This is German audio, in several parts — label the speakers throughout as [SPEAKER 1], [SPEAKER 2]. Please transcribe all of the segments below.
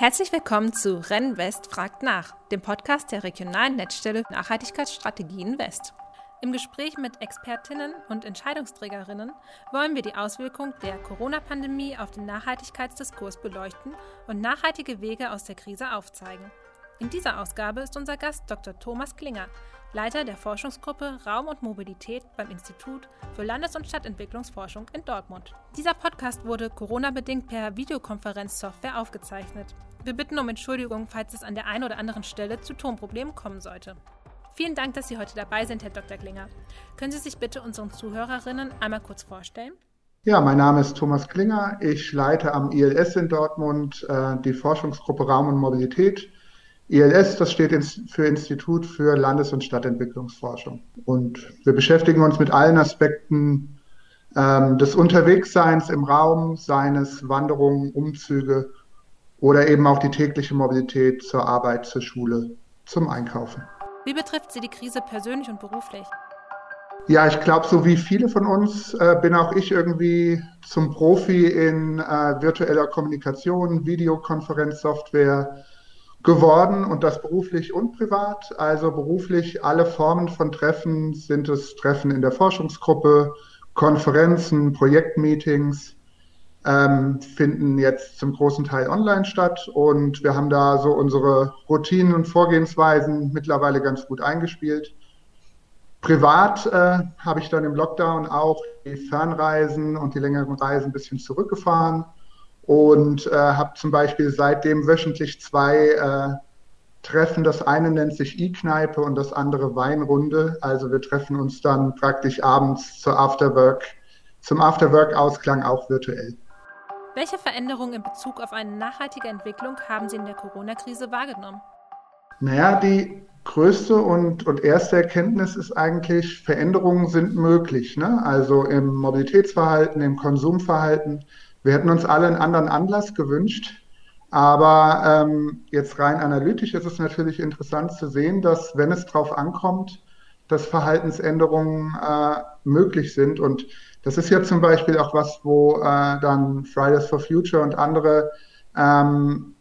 [SPEAKER 1] Herzlich willkommen zu Renn West fragt nach, dem Podcast der regionalen Netzstelle Nachhaltigkeitsstrategien West. Im Gespräch mit Expertinnen und Entscheidungsträgerinnen wollen wir die Auswirkung der Corona-Pandemie auf den Nachhaltigkeitsdiskurs beleuchten und nachhaltige Wege aus der Krise aufzeigen. In dieser Ausgabe ist unser Gast Dr. Thomas Klinger, Leiter der Forschungsgruppe Raum und Mobilität beim Institut für Landes- und Stadtentwicklungsforschung in Dortmund. Dieser Podcast wurde Corona-bedingt per Videokonferenzsoftware aufgezeichnet. Wir bitten um Entschuldigung, falls es an der einen oder anderen Stelle zu Tonproblemen kommen sollte. Vielen Dank, dass Sie heute dabei sind, Herr Dr. Klinger. Können Sie sich bitte unseren Zuhörerinnen einmal kurz vorstellen?
[SPEAKER 2] Ja, mein Name ist Thomas Klinger. Ich leite am ILS in Dortmund äh, die Forschungsgruppe Raum und Mobilität. ILS, das steht für Institut für Landes- und Stadtentwicklungsforschung. Und wir beschäftigen uns mit allen Aspekten ähm, des Unterwegsseins im Raum, seines Wanderungen, Umzüge oder eben auch die tägliche Mobilität zur Arbeit, zur Schule, zum Einkaufen.
[SPEAKER 1] Wie betrifft Sie die Krise persönlich und beruflich?
[SPEAKER 2] Ja, ich glaube, so wie viele von uns äh, bin auch ich irgendwie zum Profi in äh, virtueller Kommunikation, Videokonferenzsoftware geworden und das beruflich und privat. Also beruflich alle Formen von Treffen sind es Treffen in der Forschungsgruppe, Konferenzen, Projektmeetings, ähm, finden jetzt zum großen Teil online statt und wir haben da so unsere Routinen und Vorgehensweisen mittlerweile ganz gut eingespielt. Privat äh, habe ich dann im Lockdown auch die Fernreisen und die längeren Reisen ein bisschen zurückgefahren und äh, habe zum Beispiel seitdem wöchentlich zwei äh, Treffen. Das eine nennt sich E-Kneipe und das andere Weinrunde. Also wir treffen uns dann praktisch abends zur Afterwork, zum Afterwork-Ausklang auch virtuell.
[SPEAKER 1] Welche Veränderungen in Bezug auf eine nachhaltige Entwicklung haben Sie in der Corona-Krise wahrgenommen?
[SPEAKER 2] Naja, die größte und, und erste Erkenntnis ist eigentlich, Veränderungen sind möglich. Ne? Also im Mobilitätsverhalten, im Konsumverhalten. Wir hätten uns alle einen anderen Anlass gewünscht. Aber ähm, jetzt rein analytisch ist es natürlich interessant zu sehen, dass wenn es darauf ankommt, dass Verhaltensänderungen äh, möglich sind. Und das ist ja zum Beispiel auch was, wo äh, dann Fridays for Future und andere ähm,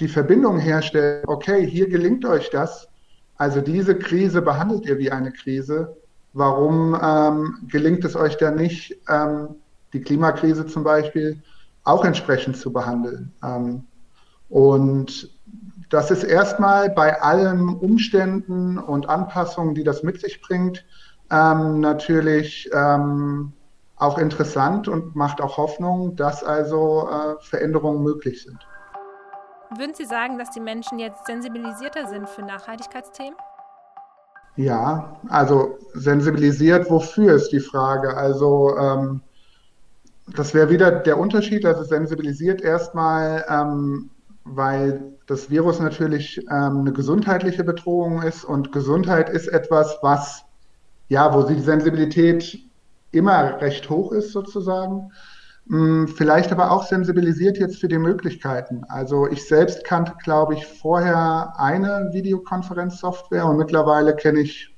[SPEAKER 2] die Verbindung herstellen, okay, hier gelingt euch das. Also diese Krise behandelt ihr wie eine Krise. Warum ähm, gelingt es euch dann nicht, ähm, die Klimakrise zum Beispiel auch entsprechend zu behandeln? Ähm, und das ist erstmal bei allen Umständen und Anpassungen, die das mit sich bringt, ähm, natürlich ähm, auch interessant und macht auch Hoffnung, dass also äh, Veränderungen möglich sind.
[SPEAKER 1] Würden Sie sagen, dass die Menschen jetzt sensibilisierter sind für Nachhaltigkeitsthemen?
[SPEAKER 2] Ja, also sensibilisiert, wofür ist die Frage. Also ähm, das wäre wieder der Unterschied, also sensibilisiert erstmal, ähm, weil das Virus natürlich ähm, eine gesundheitliche Bedrohung ist und Gesundheit ist etwas, was, ja, wo die Sensibilität immer recht hoch ist sozusagen. Hm, vielleicht aber auch sensibilisiert jetzt für die Möglichkeiten. Also ich selbst kannte, glaube ich, vorher eine Videokonferenzsoftware und mittlerweile kenne ich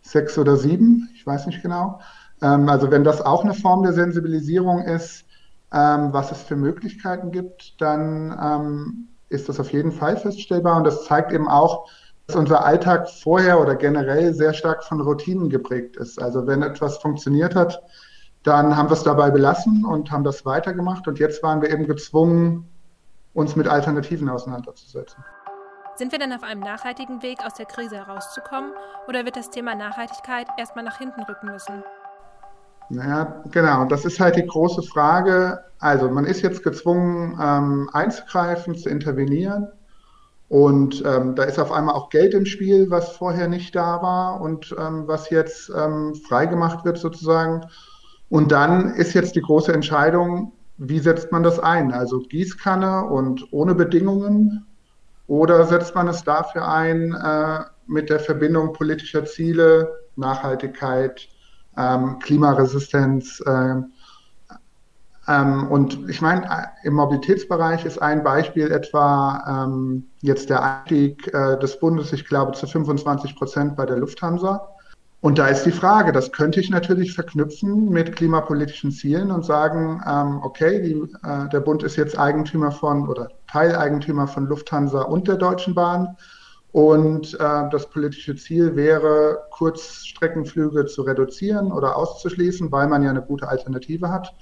[SPEAKER 2] sechs oder sieben, ich weiß nicht genau. Ähm, also wenn das auch eine Form der Sensibilisierung ist, ähm, was es für Möglichkeiten gibt, dann ähm, ist das auf jeden Fall feststellbar und das zeigt eben auch, dass unser Alltag vorher oder generell sehr stark von Routinen geprägt ist. Also wenn etwas funktioniert hat, dann haben wir es dabei belassen und haben das weitergemacht und jetzt waren wir eben gezwungen, uns mit Alternativen auseinanderzusetzen.
[SPEAKER 1] Sind wir denn auf einem nachhaltigen Weg aus der Krise herauszukommen oder wird das Thema Nachhaltigkeit erstmal nach hinten rücken müssen?
[SPEAKER 2] Naja, genau. Das ist halt die große Frage. Also man ist jetzt gezwungen, ähm, einzugreifen, zu intervenieren. Und ähm, da ist auf einmal auch Geld im Spiel, was vorher nicht da war und ähm, was jetzt ähm, freigemacht wird sozusagen. Und dann ist jetzt die große Entscheidung, wie setzt man das ein? Also Gießkanne und ohne Bedingungen oder setzt man es dafür ein äh, mit der Verbindung politischer Ziele, Nachhaltigkeit, ähm, Klimaresistenz. Äh, ähm, und ich meine, im Mobilitätsbereich ist ein Beispiel etwa ähm, jetzt der Einstieg äh, des Bundes, ich glaube, zu 25 Prozent bei der Lufthansa. Und da ist die Frage, das könnte ich natürlich verknüpfen mit klimapolitischen Zielen und sagen, ähm, okay, die, äh, der Bund ist jetzt Eigentümer von oder Teileigentümer von Lufthansa und der Deutschen Bahn. Und äh, das politische Ziel wäre, Kurzstreckenflüge zu reduzieren oder auszuschließen, weil man ja eine gute Alternative hat.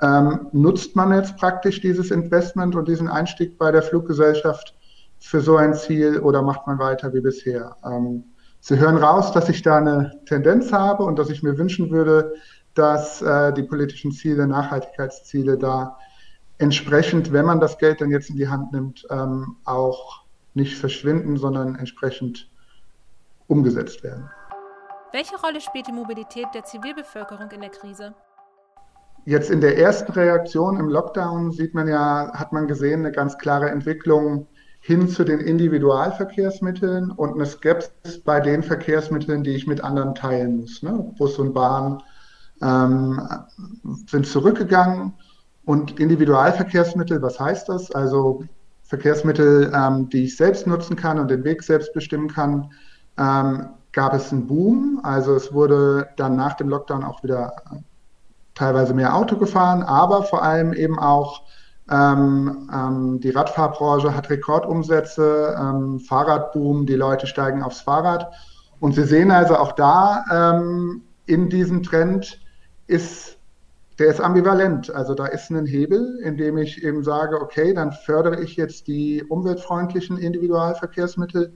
[SPEAKER 2] Ähm, nutzt man jetzt praktisch dieses Investment und diesen Einstieg bei der Fluggesellschaft für so ein Ziel oder macht man weiter wie bisher? Ähm, Sie hören raus, dass ich da eine Tendenz habe und dass ich mir wünschen würde, dass äh, die politischen Ziele, Nachhaltigkeitsziele da entsprechend, wenn man das Geld dann jetzt in die Hand nimmt, ähm, auch nicht verschwinden, sondern entsprechend umgesetzt werden.
[SPEAKER 1] Welche Rolle spielt die Mobilität der Zivilbevölkerung in der Krise?
[SPEAKER 2] Jetzt in der ersten Reaktion im Lockdown sieht man ja, hat man gesehen, eine ganz klare Entwicklung hin zu den Individualverkehrsmitteln und eine Skepsis bei den Verkehrsmitteln, die ich mit anderen teilen muss. Ne? Bus und Bahn ähm, sind zurückgegangen und Individualverkehrsmittel, was heißt das? Also Verkehrsmittel, ähm, die ich selbst nutzen kann und den Weg selbst bestimmen kann, ähm, gab es einen Boom. Also es wurde dann nach dem Lockdown auch wieder teilweise mehr Auto gefahren, aber vor allem eben auch ähm, ähm, die Radfahrbranche hat Rekordumsätze, ähm, Fahrradboom, die Leute steigen aufs Fahrrad. Und Sie sehen also auch da ähm, in diesem Trend ist, der ist ambivalent. Also da ist ein Hebel, in dem ich eben sage, okay, dann fördere ich jetzt die umweltfreundlichen Individualverkehrsmittel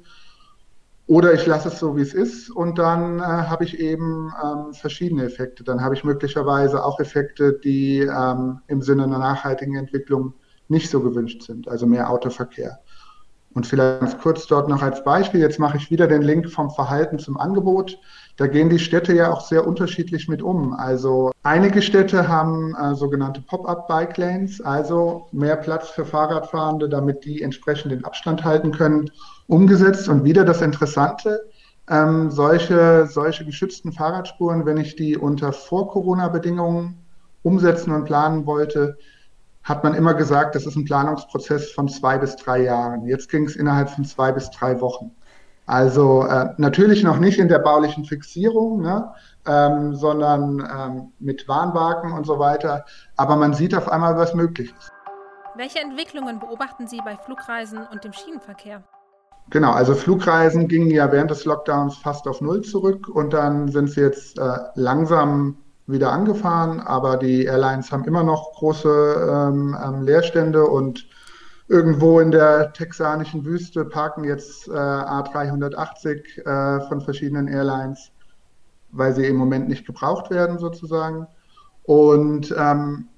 [SPEAKER 2] oder ich lasse es so, wie es ist und dann äh, habe ich eben ähm, verschiedene Effekte. Dann habe ich möglicherweise auch Effekte, die ähm, im Sinne einer nachhaltigen Entwicklung nicht so gewünscht sind, also mehr Autoverkehr. Und vielleicht ganz kurz dort noch als Beispiel, jetzt mache ich wieder den Link vom Verhalten zum Angebot. Da gehen die Städte ja auch sehr unterschiedlich mit um. Also einige Städte haben äh, sogenannte Pop-up-Bike Lanes, also mehr Platz für Fahrradfahrende, damit die entsprechend den Abstand halten können umgesetzt. Und wieder das Interessante, ähm, solche, solche geschützten Fahrradspuren, wenn ich die unter Vor-Corona-Bedingungen umsetzen und planen wollte, hat man immer gesagt, das ist ein Planungsprozess von zwei bis drei Jahren. Jetzt ging es innerhalb von zwei bis drei Wochen. Also äh, natürlich noch nicht in der baulichen Fixierung, ne, ähm, sondern ähm, mit Warnwagen und so weiter. Aber man sieht auf einmal, was möglich ist.
[SPEAKER 1] Welche Entwicklungen beobachten Sie bei Flugreisen und dem Schienenverkehr?
[SPEAKER 2] Genau, also Flugreisen gingen ja während des Lockdowns fast auf Null zurück und dann sind sie jetzt äh, langsam wieder angefahren, aber die Airlines haben immer noch große ähm, ähm, Leerstände und irgendwo in der texanischen Wüste parken jetzt äh, A380 äh, von verschiedenen Airlines, weil sie im Moment nicht gebraucht werden sozusagen. Und ähm,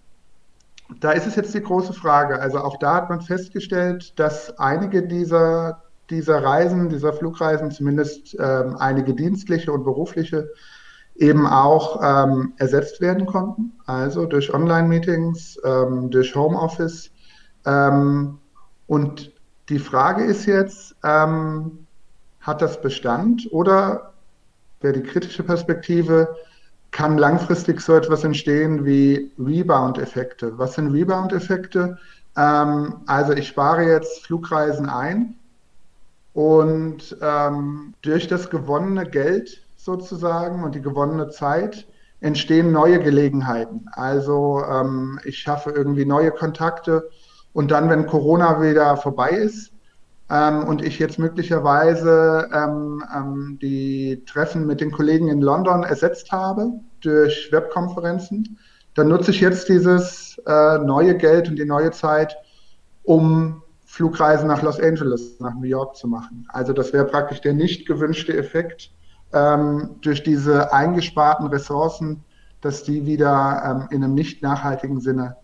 [SPEAKER 2] da ist es jetzt die große Frage. Also auch da hat man festgestellt, dass einige dieser dieser Reisen, dieser Flugreisen, zumindest ähm, einige dienstliche und berufliche, eben auch ähm, ersetzt werden konnten. Also durch Online-Meetings, ähm, durch Homeoffice. Ähm, und die Frage ist jetzt, ähm, hat das Bestand oder wäre die kritische Perspektive, kann langfristig so etwas entstehen wie Rebound-Effekte? Was sind Rebound-Effekte? Ähm, also ich spare jetzt Flugreisen ein und ähm, durch das gewonnene Geld sozusagen und die gewonnene Zeit entstehen neue Gelegenheiten. Also ähm, ich schaffe irgendwie neue Kontakte und dann, wenn Corona wieder vorbei ist ähm, und ich jetzt möglicherweise ähm, ähm, die Treffen mit den Kollegen in London ersetzt habe durch Webkonferenzen, dann nutze ich jetzt dieses äh, neue Geld und die neue Zeit, um Flugreisen nach Los Angeles, nach New York zu machen. Also das wäre praktisch der nicht gewünschte Effekt ähm, durch diese eingesparten Ressourcen, dass die wieder ähm, in einem nicht nachhaltigen Sinne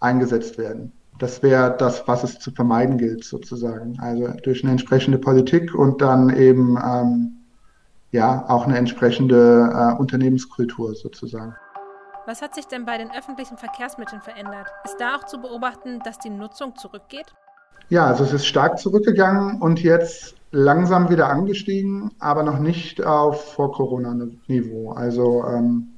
[SPEAKER 2] eingesetzt werden. Das wäre das, was es zu vermeiden gilt, sozusagen. Also durch eine entsprechende Politik und dann eben ähm, ja auch eine entsprechende äh, Unternehmenskultur sozusagen.
[SPEAKER 1] Was hat sich denn bei den öffentlichen Verkehrsmitteln verändert? Ist da auch zu beobachten, dass die Nutzung zurückgeht?
[SPEAKER 2] Ja, also es ist stark zurückgegangen und jetzt langsam wieder angestiegen, aber noch nicht auf Vor-Corona-Niveau. Also ähm,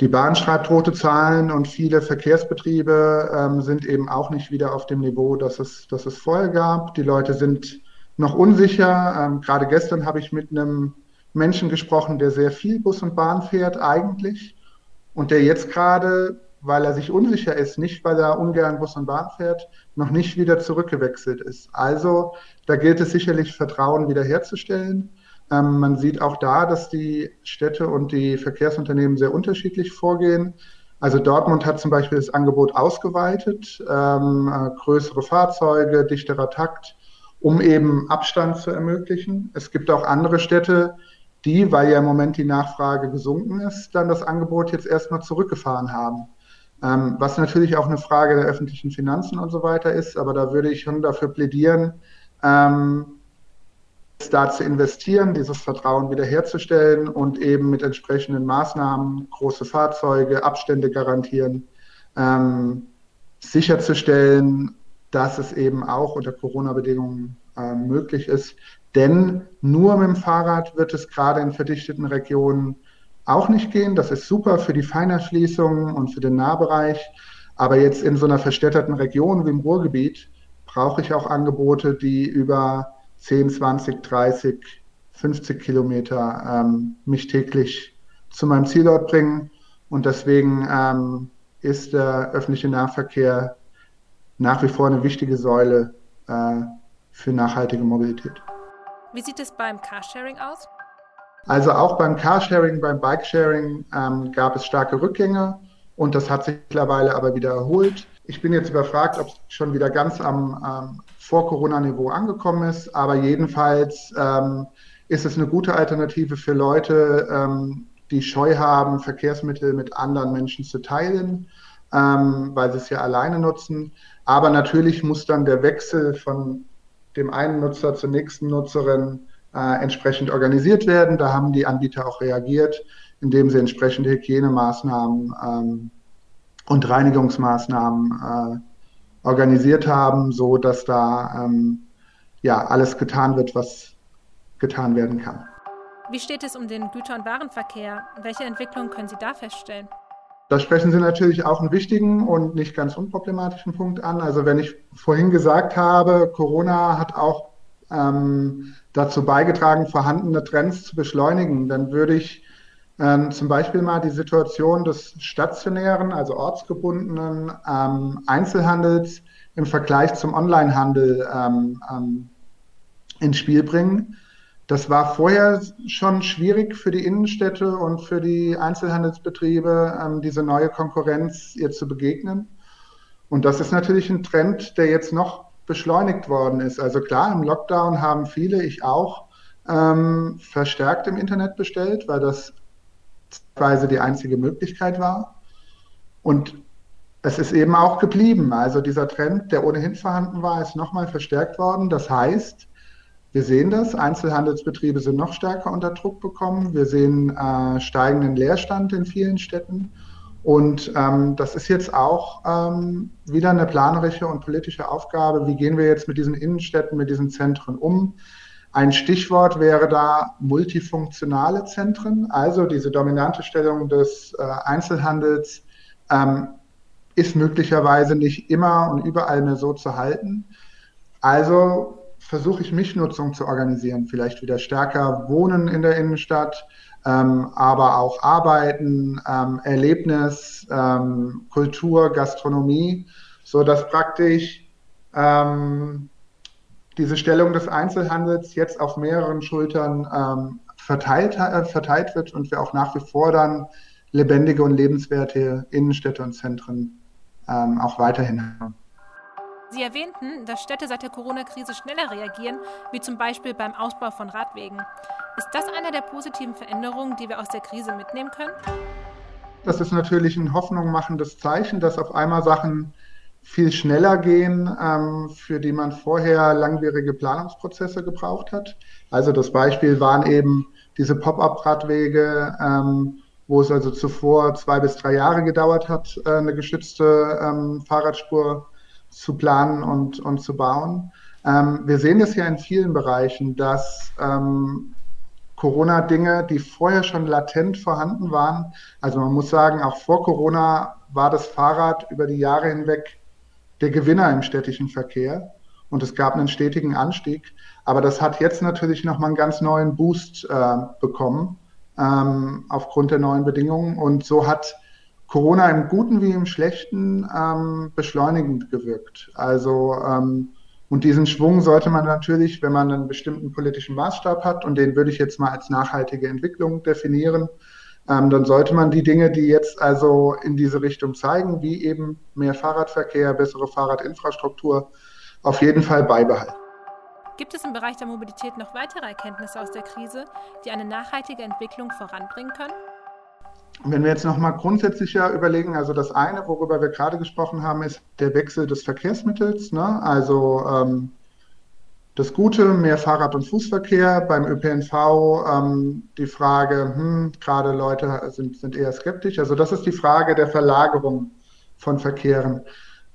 [SPEAKER 2] die Bahn schreibt rote Zahlen und viele Verkehrsbetriebe ähm, sind eben auch nicht wieder auf dem Niveau, das es, das es vorher gab. Die Leute sind noch unsicher. Ähm, gerade gestern habe ich mit einem Menschen gesprochen, der sehr viel Bus und Bahn fährt eigentlich und der jetzt gerade, weil er sich unsicher ist, nicht weil er ungern Bus und Bahn fährt, noch nicht wieder zurückgewechselt ist. Also da gilt es sicherlich, Vertrauen wiederherzustellen. Ähm, man sieht auch da, dass die Städte und die Verkehrsunternehmen sehr unterschiedlich vorgehen. Also Dortmund hat zum Beispiel das Angebot ausgeweitet, ähm, äh, größere Fahrzeuge, dichterer Takt, um eben Abstand zu ermöglichen. Es gibt auch andere Städte, die, weil ja im Moment die Nachfrage gesunken ist, dann das Angebot jetzt erstmal zurückgefahren haben. Ähm, was natürlich auch eine Frage der öffentlichen Finanzen und so weiter ist, aber da würde ich schon dafür plädieren, ähm, da zu investieren, dieses Vertrauen wiederherzustellen und eben mit entsprechenden Maßnahmen, große Fahrzeuge, Abstände garantieren, ähm, sicherzustellen, dass es eben auch unter Corona-Bedingungen äh, möglich ist. Denn nur mit dem Fahrrad wird es gerade in verdichteten Regionen auch nicht gehen. Das ist super für die Feinerschließungen und für den Nahbereich. Aber jetzt in so einer verstädterten Region wie im Ruhrgebiet brauche ich auch Angebote, die über 10, 20, 30, 50 Kilometer ähm, mich täglich zu meinem Zielort bringen. Und deswegen ähm, ist der öffentliche Nahverkehr nach wie vor eine wichtige Säule äh, für nachhaltige Mobilität.
[SPEAKER 1] Wie sieht es beim Carsharing aus?
[SPEAKER 2] Also auch beim Carsharing, beim Bikesharing ähm, gab es starke Rückgänge und das hat sich mittlerweile aber wieder erholt. Ich bin jetzt überfragt, ob es schon wieder ganz am ähm, Vor-Corona-Niveau angekommen ist, aber jedenfalls ähm, ist es eine gute Alternative für Leute, ähm, die Scheu haben, Verkehrsmittel mit anderen Menschen zu teilen, ähm, weil sie es ja alleine nutzen. Aber natürlich muss dann der Wechsel von dem einen Nutzer zur nächsten Nutzerin äh, entsprechend organisiert werden. Da haben die Anbieter auch reagiert, indem sie entsprechende Hygienemaßnahmen ähm, und Reinigungsmaßnahmen äh, organisiert haben, so dass da ähm, ja alles getan wird, was getan werden kann.
[SPEAKER 1] Wie steht es um den Güter- und Warenverkehr? Welche Entwicklungen können Sie da feststellen?
[SPEAKER 2] Da sprechen Sie natürlich auch einen wichtigen und nicht ganz unproblematischen Punkt an. Also wenn ich vorhin gesagt habe, Corona hat auch ähm, dazu beigetragen, vorhandene Trends zu beschleunigen, dann würde ich ähm, zum Beispiel mal die Situation des stationären, also ortsgebundenen ähm, Einzelhandels im Vergleich zum Onlinehandel ähm, ähm, ins Spiel bringen. Das war vorher schon schwierig für die Innenstädte und für die Einzelhandelsbetriebe, ähm, diese neue Konkurrenz ihr zu begegnen. Und das ist natürlich ein Trend, der jetzt noch beschleunigt worden ist. Also klar, im Lockdown haben viele, ich auch, ähm, verstärkt im Internet bestellt, weil das Weise die einzige Möglichkeit war. Und es ist eben auch geblieben. Also dieser Trend, der ohnehin vorhanden war, ist nochmal verstärkt worden. Das heißt, wir sehen das, Einzelhandelsbetriebe sind noch stärker unter Druck bekommen. Wir sehen äh, steigenden Leerstand in vielen Städten. Und ähm, das ist jetzt auch ähm, wieder eine planerische und politische Aufgabe. Wie gehen wir jetzt mit diesen Innenstädten, mit diesen Zentren um? Ein Stichwort wäre da multifunktionale Zentren, also diese dominante Stellung des äh, Einzelhandels ähm, ist möglicherweise nicht immer und überall mehr so zu halten. Also versuche ich Mischnutzung zu organisieren, vielleicht wieder stärker Wohnen in der Innenstadt, ähm, aber auch Arbeiten, ähm, Erlebnis, ähm, Kultur, Gastronomie, so dass praktisch ähm, diese Stellung des Einzelhandels jetzt auf mehreren Schultern ähm, verteilt, äh, verteilt wird und wir auch nach wie vor dann lebendige und lebenswerte Innenstädte und Zentren ähm, auch weiterhin haben.
[SPEAKER 1] Sie erwähnten, dass Städte seit der Corona-Krise schneller reagieren, wie zum Beispiel beim Ausbau von Radwegen. Ist das eine der positiven Veränderungen, die wir aus der Krise mitnehmen können?
[SPEAKER 2] Das ist natürlich ein hoffnungmachendes Zeichen, dass auf einmal Sachen viel schneller gehen, ähm, für die man vorher langwierige Planungsprozesse gebraucht hat. Also das Beispiel waren eben diese Pop-up-Radwege, ähm, wo es also zuvor zwei bis drei Jahre gedauert hat, äh, eine geschützte ähm, Fahrradspur zu planen und, und zu bauen. Ähm, wir sehen das ja in vielen Bereichen, dass ähm, Corona-Dinge, die vorher schon latent vorhanden waren, also man muss sagen, auch vor Corona war das Fahrrad über die Jahre hinweg der Gewinner im städtischen Verkehr. und es gab einen stetigen Anstieg. Aber das hat jetzt natürlich nochmal einen ganz neuen Boost äh, bekommen ähm, aufgrund der neuen Bedingungen. Und so hat Corona im Guten wie im Schlechten ähm, beschleunigend gewirkt. Also ähm, und diesen Schwung sollte man natürlich, wenn man einen bestimmten politischen Maßstab hat, und den würde ich jetzt mal als nachhaltige Entwicklung definieren, ähm, dann sollte man die Dinge, die jetzt also in diese Richtung zeigen, wie eben mehr Fahrradverkehr, bessere Fahrradinfrastruktur, auf jeden Fall beibehalten.
[SPEAKER 1] Gibt es im Bereich der Mobilität noch weitere Erkenntnisse aus der Krise, die eine nachhaltige Entwicklung voranbringen können?
[SPEAKER 2] Wenn wir jetzt nochmal grundsätzlicher überlegen, also das eine, worüber wir gerade gesprochen haben, ist der Wechsel des Verkehrsmittels. Ne? Also ähm, das Gute, mehr Fahrrad- und Fußverkehr. Beim ÖPNV ähm, die Frage, hm, gerade Leute sind, sind eher skeptisch. Also das ist die Frage der Verlagerung von Verkehren.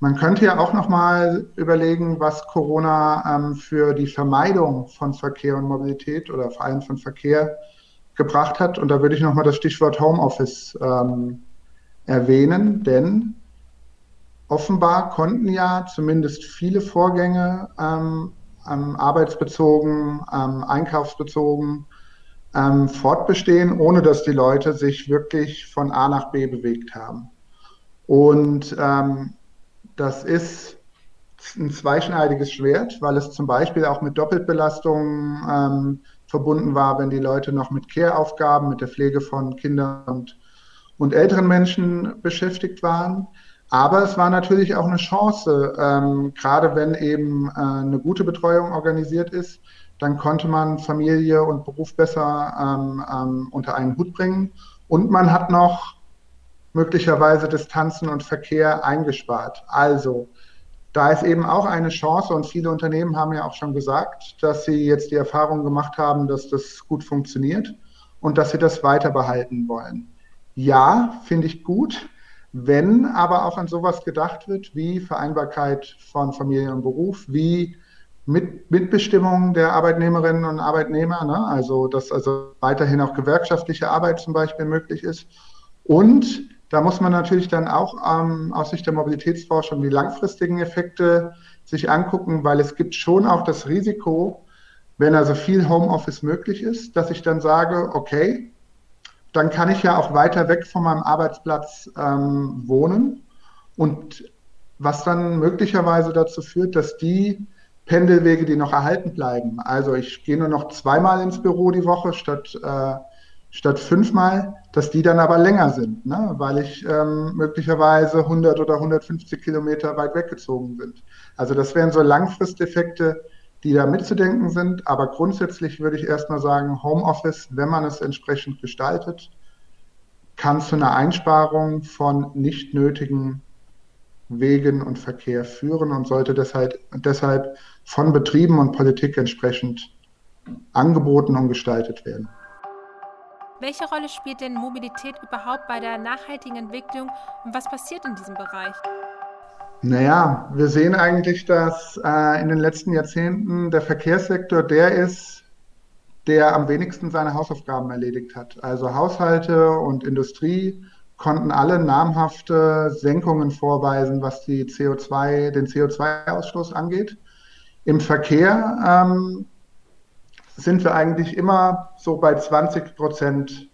[SPEAKER 2] Man könnte ja auch nochmal überlegen, was Corona ähm, für die Vermeidung von Verkehr und Mobilität oder vor allem von Verkehr gebracht hat. Und da würde ich nochmal das Stichwort Homeoffice ähm, erwähnen, denn offenbar konnten ja zumindest viele Vorgänge ähm, arbeitsbezogen, einkaufsbezogen ähm, fortbestehen, ohne dass die Leute sich wirklich von A nach B bewegt haben. Und ähm, das ist ein zweischneidiges Schwert, weil es zum Beispiel auch mit Doppelbelastungen ähm, verbunden war, wenn die Leute noch mit Care-Aufgaben, mit der Pflege von Kindern und, und älteren Menschen beschäftigt waren. Aber es war natürlich auch eine Chance, ähm, gerade wenn eben äh, eine gute Betreuung organisiert ist, dann konnte man Familie und Beruf besser ähm, ähm, unter einen Hut bringen. Und man hat noch möglicherweise Distanzen und Verkehr eingespart. Also da ist eben auch eine Chance und viele Unternehmen haben ja auch schon gesagt, dass sie jetzt die Erfahrung gemacht haben, dass das gut funktioniert und dass sie das weiter behalten wollen. Ja, finde ich gut. Wenn aber auch an sowas gedacht wird, wie Vereinbarkeit von Familie und Beruf, wie mit, Mitbestimmung der Arbeitnehmerinnen und Arbeitnehmer, ne? also dass also weiterhin auch gewerkschaftliche Arbeit zum Beispiel möglich ist und da muss man natürlich dann auch ähm, aus Sicht der Mobilitätsforschung die langfristigen Effekte sich angucken, weil es gibt schon auch das Risiko, wenn also viel Homeoffice möglich ist, dass ich dann sage, okay, dann kann ich ja auch weiter weg von meinem Arbeitsplatz ähm, wohnen und was dann möglicherweise dazu führt, dass die Pendelwege, die noch erhalten bleiben, also ich gehe nur noch zweimal ins Büro die Woche statt äh, statt fünfmal, dass die dann aber länger sind, ne? weil ich ähm, möglicherweise 100 oder 150 Kilometer weit weggezogen sind. Also das wären so Langfristeffekte, die da mitzudenken sind. Aber grundsätzlich würde ich erstmal sagen, Homeoffice, wenn man es entsprechend gestaltet, kann zu einer Einsparung von nicht nötigen Wegen und Verkehr führen und sollte deshalb, deshalb von Betrieben und Politik entsprechend angeboten und gestaltet werden.
[SPEAKER 1] Welche Rolle spielt denn Mobilität überhaupt bei der nachhaltigen Entwicklung und was passiert in diesem Bereich?
[SPEAKER 2] Naja, wir sehen eigentlich, dass äh, in den letzten Jahrzehnten der Verkehrssektor der ist, der am wenigsten seine Hausaufgaben erledigt hat. Also Haushalte und Industrie konnten alle namhafte Senkungen vorweisen, was die CO2, den CO2-Ausstoß angeht. Im Verkehr ähm, sind wir eigentlich immer so bei 20 Prozent,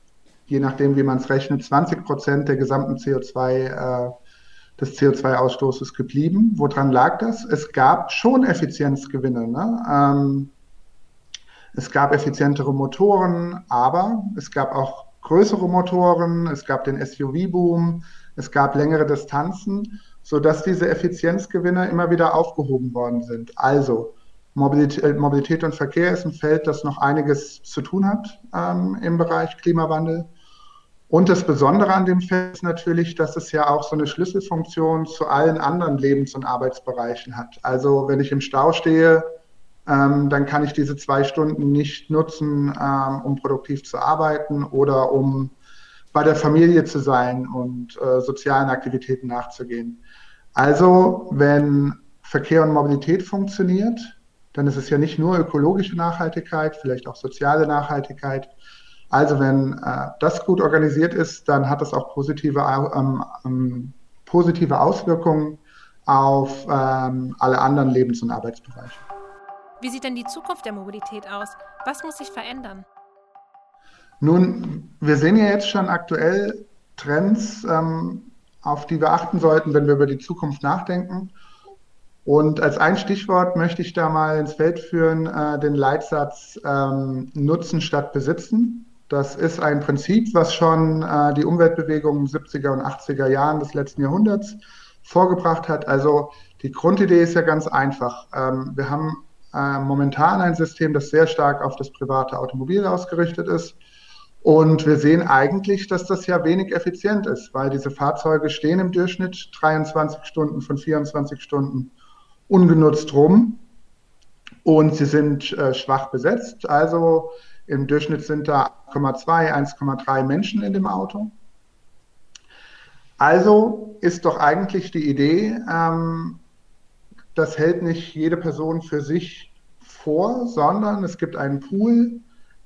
[SPEAKER 2] je nachdem, wie man es rechnet, 20 Prozent der gesamten CO2, äh, des CO2-Ausstoßes geblieben. Woran lag das? Es gab schon Effizienzgewinne. Ne? Ähm, es gab effizientere Motoren, aber es gab auch größere Motoren, es gab den SUV-Boom, es gab längere Distanzen, sodass diese Effizienzgewinne immer wieder aufgehoben worden sind. Also Mobilität, äh, Mobilität, und Verkehr ist ein Feld, das noch einiges zu tun hat ähm, im Bereich Klimawandel. Und das Besondere an dem Feld ist natürlich, dass es ja auch so eine Schlüsselfunktion zu allen anderen Lebens- und Arbeitsbereichen hat. Also wenn ich im Stau stehe, ähm, dann kann ich diese zwei Stunden nicht nutzen, ähm, um produktiv zu arbeiten oder um bei der Familie zu sein und äh, sozialen Aktivitäten nachzugehen. Also wenn Verkehr und Mobilität funktioniert, dann ist es ja nicht nur ökologische Nachhaltigkeit, vielleicht auch soziale Nachhaltigkeit. Also wenn äh, das gut organisiert ist, dann hat das auch positive, ähm, ähm, positive Auswirkungen auf ähm, alle anderen Lebens- und Arbeitsbereiche.
[SPEAKER 1] Wie sieht denn die Zukunft der Mobilität aus? Was muss sich verändern?
[SPEAKER 2] Nun, wir sehen ja jetzt schon aktuell Trends, ähm, auf die wir achten sollten, wenn wir über die Zukunft nachdenken. Und als ein Stichwort möchte ich da mal ins Feld führen, äh, den Leitsatz ähm, Nutzen statt Besitzen. Das ist ein Prinzip, was schon äh, die Umweltbewegung in den 70er und 80er Jahren des letzten Jahrhunderts vorgebracht hat. Also die Grundidee ist ja ganz einfach. Ähm, wir haben äh, momentan ein System, das sehr stark auf das private Automobil ausgerichtet ist. Und wir sehen eigentlich, dass das ja wenig effizient ist, weil diese Fahrzeuge stehen im Durchschnitt 23 Stunden von 24 Stunden ungenutzt rum und sie sind äh, schwach besetzt. Also im Durchschnitt sind da 1,2, 1,3 Menschen in dem Auto. Also ist doch eigentlich die Idee, ähm, das hält nicht jede Person für sich vor, sondern es gibt einen Pool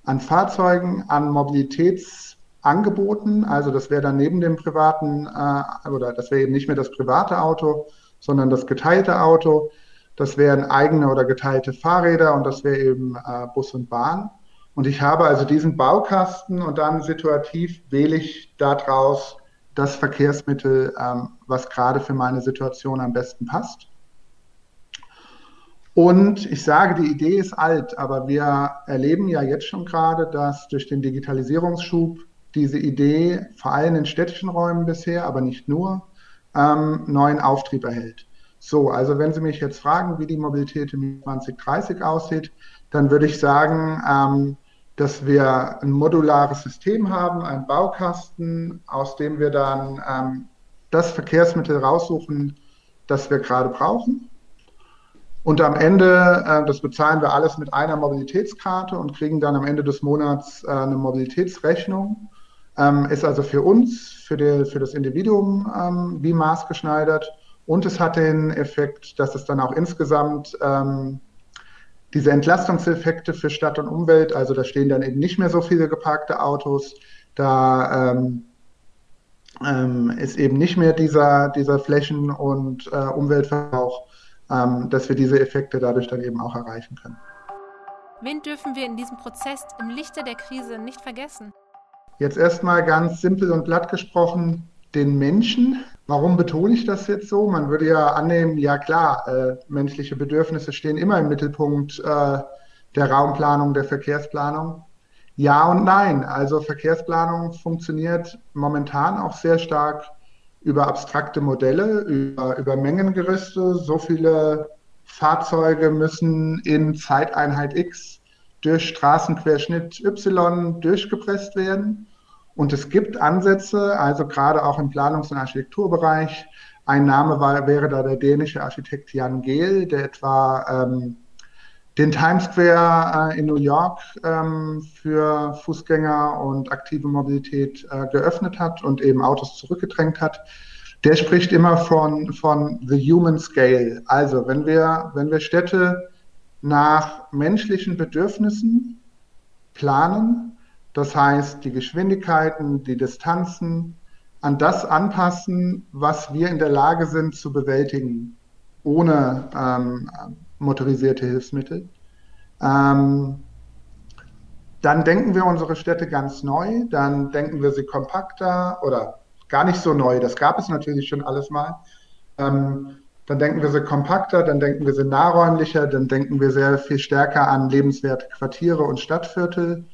[SPEAKER 2] an Fahrzeugen, an Mobilitätsangeboten. Also das wäre dann neben dem privaten, äh, oder das wäre eben nicht mehr das private Auto, sondern das geteilte Auto. Das wären eigene oder geteilte Fahrräder und das wäre eben äh, Bus und Bahn. Und ich habe also diesen Baukasten und dann situativ wähle ich daraus das Verkehrsmittel, ähm, was gerade für meine Situation am besten passt. Und ich sage, die Idee ist alt, aber wir erleben ja jetzt schon gerade, dass durch den Digitalisierungsschub diese Idee vor allem in städtischen Räumen bisher, aber nicht nur, ähm, neuen Auftrieb erhält. So, also wenn Sie mich jetzt fragen, wie die Mobilität im 2030 aussieht, dann würde ich sagen, ähm, dass wir ein modulares System haben, einen Baukasten, aus dem wir dann ähm, das Verkehrsmittel raussuchen, das wir gerade brauchen. Und am Ende, äh, das bezahlen wir alles mit einer Mobilitätskarte und kriegen dann am Ende des Monats äh, eine Mobilitätsrechnung. Ähm, ist also für uns, für, die, für das Individuum ähm, wie maßgeschneidert. Und es hat den Effekt, dass es dann auch insgesamt ähm, diese Entlastungseffekte für Stadt und Umwelt, also da stehen dann eben nicht mehr so viele geparkte Autos, da ähm, ähm, ist eben nicht mehr dieser, dieser Flächen- und äh, Umweltverbrauch, ähm, dass wir diese Effekte dadurch dann eben auch erreichen können.
[SPEAKER 1] Wen dürfen wir in diesem Prozess im Lichte der Krise nicht vergessen?
[SPEAKER 2] Jetzt erstmal ganz simpel und glatt gesprochen, den Menschen. Warum betone ich das jetzt so? Man würde ja annehmen, ja klar, äh, menschliche Bedürfnisse stehen immer im Mittelpunkt äh, der Raumplanung, der Verkehrsplanung. Ja und nein. Also Verkehrsplanung funktioniert momentan auch sehr stark über abstrakte Modelle, über, über Mengengerüste. So viele Fahrzeuge müssen in Zeiteinheit X durch Straßenquerschnitt Y durchgepresst werden. Und es gibt Ansätze, also gerade auch im Planungs- und Architekturbereich. Ein Name war, wäre da der dänische Architekt Jan Gehl, der etwa ähm, den Times Square äh, in New York ähm, für Fußgänger und aktive Mobilität äh, geöffnet hat und eben Autos zurückgedrängt hat. Der spricht immer von, von the human scale. Also wenn wir, wenn wir Städte nach menschlichen Bedürfnissen planen, das heißt, die Geschwindigkeiten, die Distanzen an das anpassen, was wir in der Lage sind zu bewältigen, ohne ähm, motorisierte Hilfsmittel. Ähm, dann denken wir unsere Städte ganz neu, dann denken wir sie kompakter oder gar nicht so neu, das gab es natürlich schon alles mal. Ähm, dann denken wir sie kompakter, dann denken wir sie nahräumlicher, dann denken wir sehr viel stärker an lebenswerte Quartiere und Stadtviertel.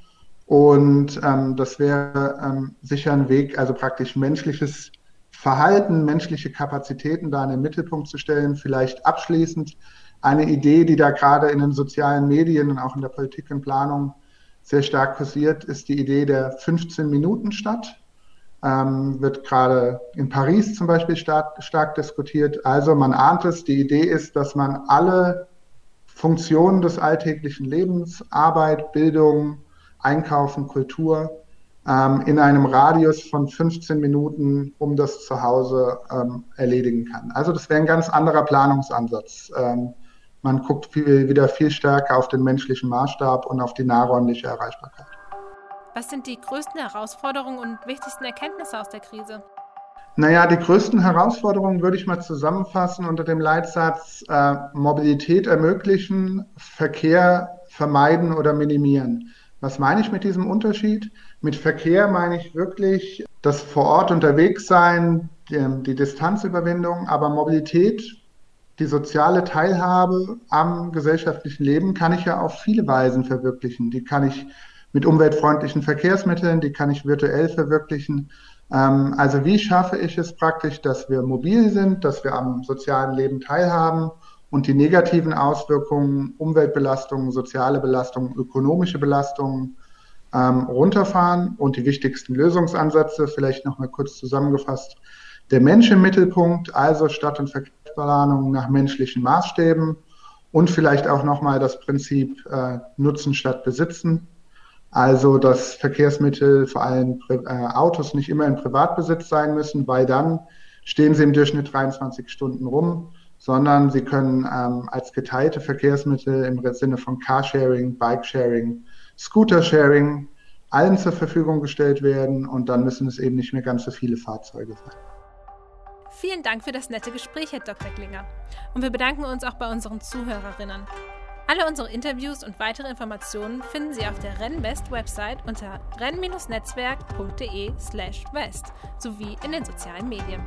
[SPEAKER 2] Und ähm, das wäre ähm, sicher ein Weg, also praktisch menschliches Verhalten, menschliche Kapazitäten da in den Mittelpunkt zu stellen. Vielleicht abschließend eine Idee, die da gerade in den sozialen Medien und auch in der Politik und Planung sehr stark kursiert, ist die Idee der 15-Minuten-Stadt. Ähm, wird gerade in Paris zum Beispiel stark, stark diskutiert. Also man ahnt es, die Idee ist, dass man alle Funktionen des alltäglichen Lebens, Arbeit, Bildung, Einkaufen, Kultur ähm, in einem Radius von 15 Minuten um das Zuhause ähm, erledigen kann. Also das wäre ein ganz anderer Planungsansatz. Ähm, man guckt viel, wieder viel stärker auf den menschlichen Maßstab und auf die nahräumliche Erreichbarkeit.
[SPEAKER 1] Was sind die größten Herausforderungen und wichtigsten Erkenntnisse aus der Krise?
[SPEAKER 2] Naja, die größten Herausforderungen würde ich mal zusammenfassen unter dem Leitsatz äh, Mobilität ermöglichen, Verkehr vermeiden oder minimieren. Was meine ich mit diesem Unterschied? Mit Verkehr meine ich wirklich das vor Ort unterwegs sein, die, die Distanzüberwindung, aber Mobilität, die soziale Teilhabe am gesellschaftlichen Leben kann ich ja auf viele Weisen verwirklichen. Die kann ich mit umweltfreundlichen Verkehrsmitteln, die kann ich virtuell verwirklichen. Ähm, also wie schaffe ich es praktisch, dass wir mobil sind, dass wir am sozialen Leben teilhaben und die negativen Auswirkungen, Umweltbelastungen, soziale Belastungen, ökonomische Belastungen ähm, runterfahren und die wichtigsten Lösungsansätze, vielleicht nochmal kurz zusammengefasst, der Mensch im Mittelpunkt, also Stadt- und Verkehrsplanung nach menschlichen Maßstäben und vielleicht auch nochmal das Prinzip äh, Nutzen statt Besitzen. Also, dass Verkehrsmittel, vor allem äh, Autos, nicht immer in Privatbesitz sein müssen, weil dann stehen sie im Durchschnitt 23 Stunden rum, sondern sie können ähm, als geteilte Verkehrsmittel im Sinne von Carsharing, Bikesharing, Scootersharing allen zur Verfügung gestellt werden und dann müssen es eben nicht mehr ganz so viele Fahrzeuge sein.
[SPEAKER 1] Vielen Dank für das nette Gespräch, Herr Dr. Klinger. Und wir bedanken uns auch bei unseren Zuhörerinnen. Alle unsere Interviews und weitere Informationen finden Sie auf der Rennwest-Website unter renn-netzwerk.de/west sowie in den sozialen Medien.